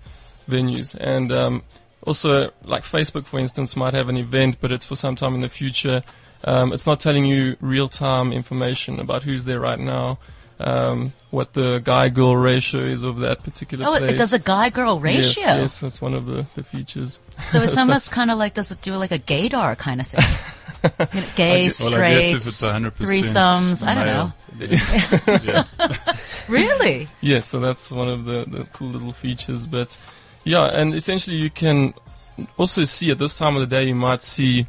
venues. And um, also, like Facebook, for instance, might have an event, but it's for some time in the future. Um, it's not telling you real time information about who's there right now, um, what the guy girl ratio is of that particular Oh, place. it does a guy girl ratio. Yes, yes, that's one of the, the features. So it's almost kind of like, does it do like a gaydar kind of thing? You know, gay, I gue- well, I guess straight, if it's 100% threesomes, I don't know. Male, yeah. Really? Yeah, so that's one of the, the cool little features. But yeah, and essentially you can also see at this time of the day, you might see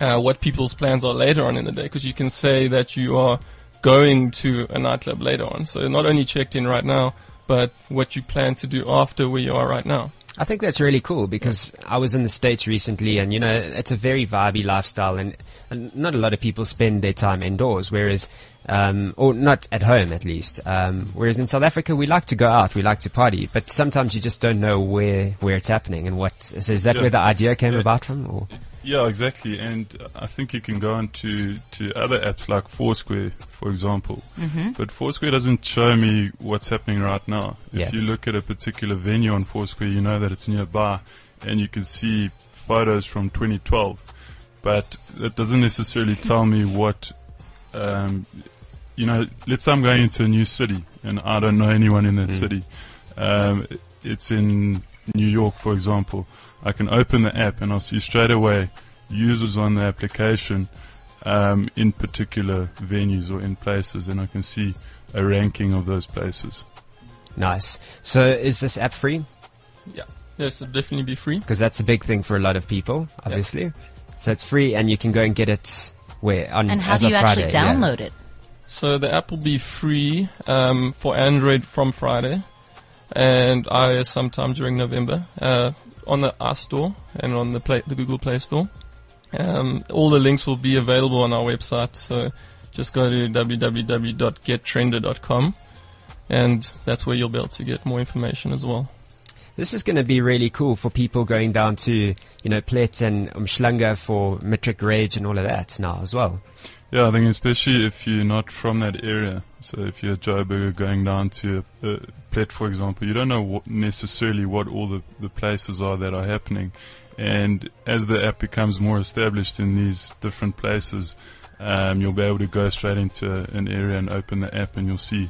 uh, what people's plans are later on in the day because you can say that you are going to a nightclub later on. So not only checked in right now, but what you plan to do after where you are right now. I think that's really cool because I was in the States recently and, you know, it's a very vibey lifestyle and, and not a lot of people spend their time indoors, whereas, um, or not at home at least. Um, whereas in South Africa, we like to go out, we like to party, but sometimes you just don't know where, where it's happening and what, so is that Yeah. where the idea came Yeah. about from or? Yeah, exactly. And I think you can go on to, to other apps like Foursquare, for example. Mhm. But Foursquare doesn't show me what's happening right now. Yeah. If you look at a particular venue on Foursquare, you know that it's nearby and you can see photos from 2012. But that doesn't necessarily tell me what, um, you know, let's say I'm going into a new city and I don't know anyone in that Mm. city. Um, it's in New York, for example. I can open the app and I'll see straight away users on the application um, in particular venues or in places, and I can see a ranking of those places. Nice. So is this app free? Yeah. Yes, it'll definitely be free. Because that's a big thing for a lot of people, obviously. So it's free and you can go and get it where? On, And how as do of you actually Friday, yeah. download it? So the app will be free um, for Android from Friday, and iOS sometime during November uh, on the App Store and on the Play, the Google Play Store. Um, all the links will be available on our website, so just go to www.gettrender.com, and that's where you'll be able to get more information as well. This is going to be really cool for people going down to, you know, Plett and Umhlanga for Matric Rage and all of that now as well. Yeah, I think especially if you're not from that area. So if you're a Joburger going down to a, a Plett, for example, you don't know what necessarily what all the, the places are that are happening. And as the app becomes more established in these different places, um, you'll be able to go straight into an area and open the app and you'll see,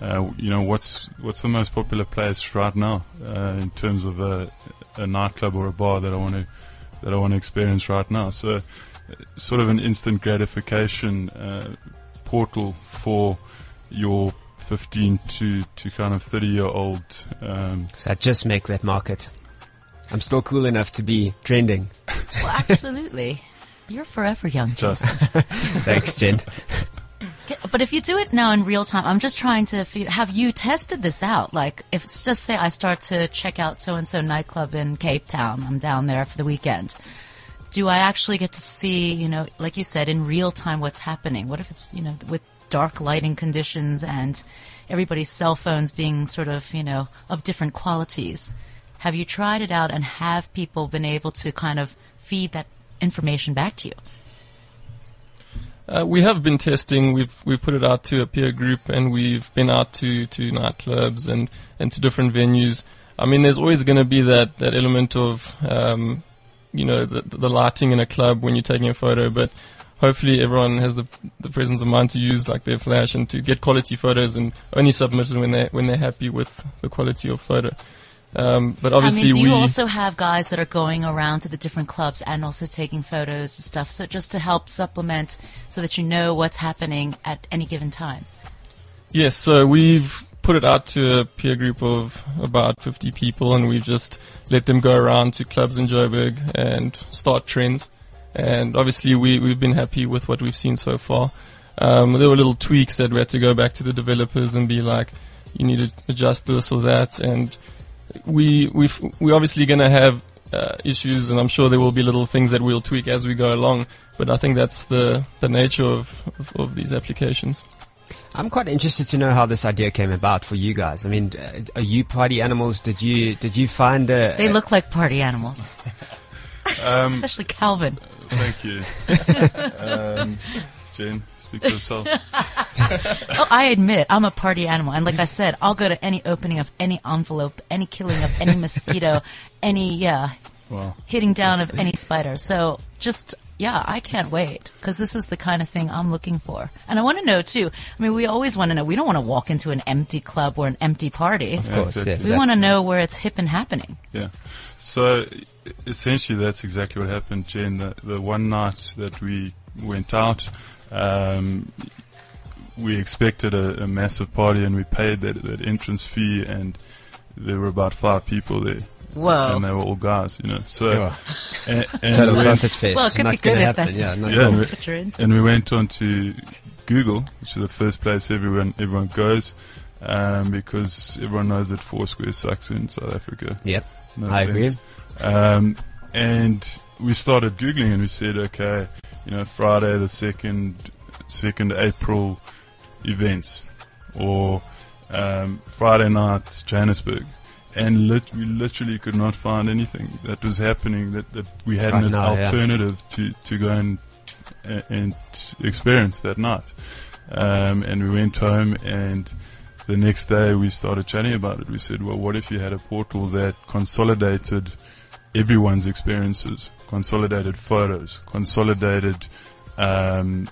uh, you know, what's, what's the most popular place right now, uh, in terms of a, a nightclub or a bar that I want to, that I want to experience right now. So, uh, sort of an instant gratification, uh, portal for your 15 to, to kind of 30 year old, um, So I just make that market. I'm still cool enough to be trending. Well, absolutely. You're forever young, Just. Thanks, Jen. But if you do it now in real time, I'm just trying to have you tested this out? Like, if it's just say I start to check out so and so nightclub in Cape Town, I'm down there for the weekend. Do I actually get to see, you know, like you said, in real time what's happening? What if it's, you know, with dark lighting conditions and everybody's cell phones being sort of, you know, of different qualities? Have you tried it out and have people been able to kind of feed that information back to you? Uh, we have been testing. We've we've put it out to a peer group, and we've been out to, to nightclubs and, and to different venues. I mean, there's always going to be that, that element of, um, you know, the, the lighting in a club when you're taking a photo, but hopefully everyone has the, the presence of mind to use like their flash and to get quality photos and only submit it when they when they're happy with the quality of photo. Um, but obviously I mean, do we you also have guys that are going around to the different clubs and also taking photos and stuff? So just to help supplement, so that you know what's happening at any given time. Yes, so we've put it out to a peer group of about 50 people and we've just let them go around to clubs in Joburg and start trends. And obviously we, we've been happy with what we've seen so far. Um, there were little tweaks that we had to go back to the developers and be like, you need to adjust this or that. And we, we've, we're obviously going to have uh, issues and I'm sure there will be little things that we'll tweak as we go along. But I think that's the, the nature of, of, of these applications. I'm quite interested to know how this idea came about for you guys. I mean, uh, are you party animals? Did you did you find a? They a- look like party animals, um, especially Calvin. thank you. um, Jen, speak for yourself. Oh, I admit I'm a party animal, and like I said, I'll go to any opening of any envelope, any killing of any mosquito, any yeah, Wow. hitting down of any spider. So just yeah, I can't wait because this is the kind of thing I'm looking for, and I want to know too. I mean, we always want to know. We don't want to walk into an empty club or an empty party. Of course, exactly. we want to know where it's hip and happening. Yeah. So essentially, that's exactly what happened, Jen. The, the one night that we went out, um, we expected a, a massive party, and we paid that, that entrance fee, and there were about five people there. Whoa. And they were all guys, you know. So, Sure. and, and Total we went- sausage fest. Well, it could not be good gonna if that's- yeah, Yeah, and cool. we, That's what you're into. and we went on to Google, which is the first place everyone everyone goes, um, because everyone knows that Foursquare sucks in South Africa. Yep. No I agree. Um, and we started googling, and we said, okay, you know, Friday the second second April events, or um, Friday night Johannesburg. And lit- we literally could not find anything that was happening that, that we had Right an now, yeah. alternative to, to go and, and experience that night. Um, and we went home and the next day we started chatting about it. We said, well, what if you had a portal that consolidated everyone's experiences, consolidated photos, consolidated um,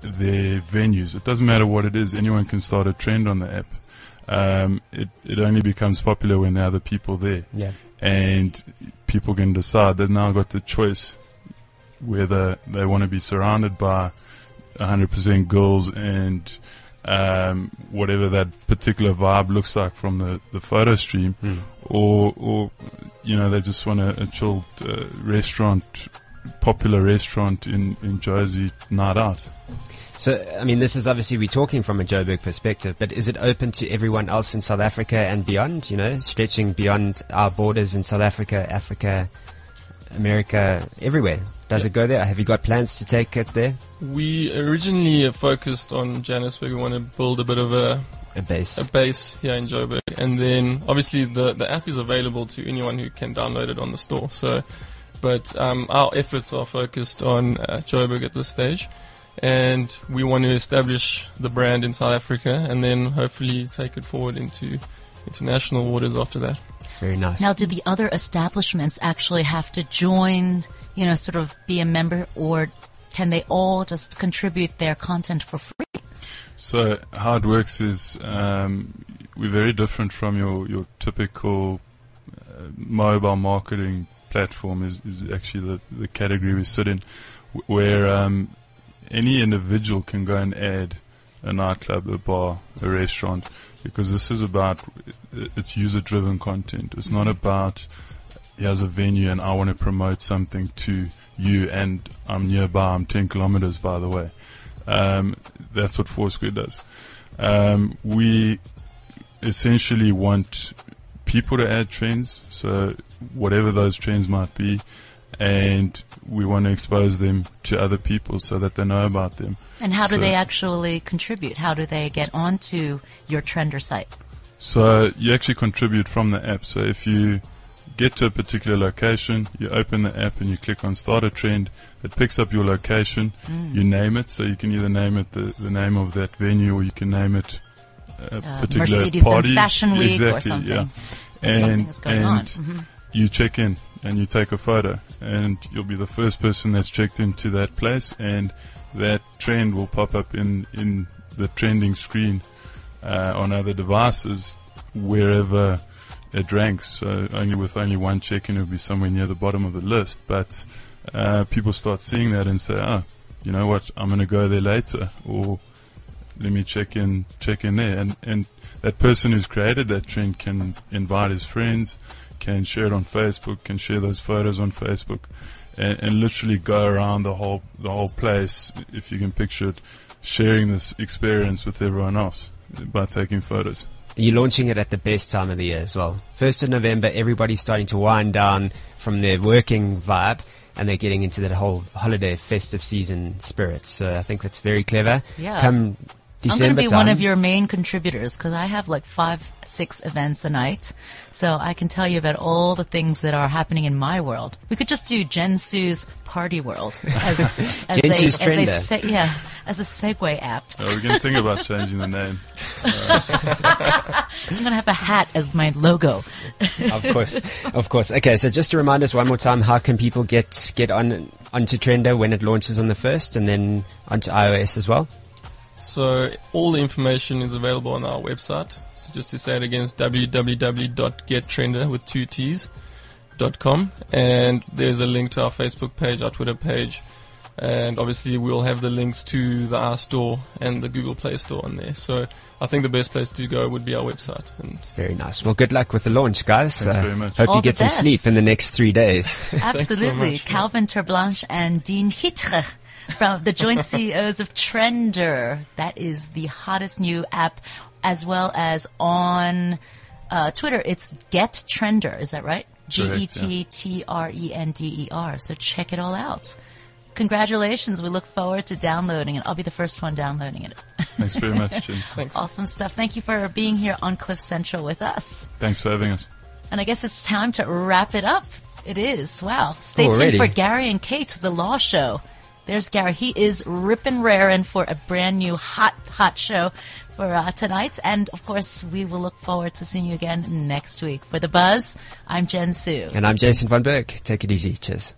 their venues. It doesn't matter what it is. Anyone can start a trend on the app. Um, it it only becomes popular when there are other people there, Yeah. and people can decide. They've now got the choice whether they want to be surrounded by 100% girls and um, whatever that particular vibe looks like from the, the photo stream, Hmm. or or you know they just want a, a chilled uh, restaurant, popular restaurant in in Jersey night out. So, I mean, this is obviously we're talking from a Joburg perspective, but is it open to everyone else in South Africa and beyond? You know, stretching beyond our borders in South Africa, Africa. America, everywhere. Does it go there? Have you got plans to take it there? We originally focused on Johannesburg. We want to build a bit of a A base. a base here in Joburg, and then obviously the the app is available to anyone who can download it on the store. So, but um, our efforts are focused on uh, Joburg at this stage, and we want to establish the brand in South Africa, and then hopefully take it forward into international waters after that. Very nice. Now, do the other establishments actually have to join, you know, sort of be a member, or can they all just contribute their content for free? So how it works is um, we're very different from your your typical uh, mobile marketing platform. Is, is actually the, the category we sit in, where um, any individual can go and add a nightclub, a bar, a restaurant, because this is about it's user driven content. It's not about here's a venue and I want to promote something to you and I'm nearby. I'm 10 kilometers, by the way. Um, that's what Foursquare does. Um, we essentially want people to add trends, so whatever those trends might be, and we want to expose them to other people so that they know about them. And how do So- they actually contribute? How do they get onto your Trender site? So you actually contribute from the app. So if you get to a particular location, you open the app and you click on start a trend, it picks up your location, Mm. you name it. So you can either name it the, the name of that venue or you can name it a Uh, particular Mercedes-Benz party. Fashion Week or something. Yeah. That something And, is going on. and Mhm. you check in and you take a photo and you'll be the first person that's checked into that place and that trend will pop up in, in the trending screen uh, on other devices wherever it ranks. So only with only one check-in, it'll be somewhere near the bottom of the list. But uh, people start seeing that and say, "Oh, you know what? I'm going to go there later," or "Let me check in, check in there." And and that person who's created that trend can invite his friends, can share it on Facebook, can share those photos on Facebook, and, and literally go around the whole the whole place, if you can picture it, sharing this experience with everyone else by taking photos. You're launching it at the best time of the year as well. First of November, everybody's starting to wind down from their working vibe and they're getting into that whole holiday festive season spirit. So I think that's very clever. Yeah. Come I'm going to be time, one of your main contributors because I have like five, six events a night. So I can tell you about all the things that are happening in my world. We could just do Jen Su's party world as, as Jen a, Su's as a, se- yeah, as a segue app. Uh, we're going to think about changing the name. I'm going to have a hat as my logo. of course, of course. Okay, so just to remind us one more time, how can people get get on onto Trender when it launches on the first, and then onto iOS as well? So all the information is available on our website. So just to say it again, it's www.gettrender with two T's dot com, and there's a link to our Facebook page, our Twitter page, and obviously we'll have the links to the R Store and the Google Play Store on there. So I think the best place to go would be our website. And Very nice. Well, good luck with the launch, guys. Thanks uh, very much. Hope All you the get some sleep in the next three days. Absolutely. Calvin Terblanche and Deane Hitge from the joint CEOs of Trender. That is the hottest new app, as well as on uh, Twitter. It's Get Trender. Is that right? G Correct, E T T R E N D E R. So check it all out. Congratulations. We look forward to downloading it. I'll be the first one downloading it. Thanks very much, James. Thanks. Awesome stuff. Thank you for being here on Cliff Central with us. Thanks for having us. And I guess it's time to wrap it up. It is. Wow. Stay Already. tuned for Gary and Kate, the Law Show. There's Gary. He is ripping raring for a brand new hot, hot show for uh, tonight. And of course, we will look forward to seeing you again next week. For The Buzz, I'm Jen Su. and I'm Jason Von Berg. Take it easy. Cheers.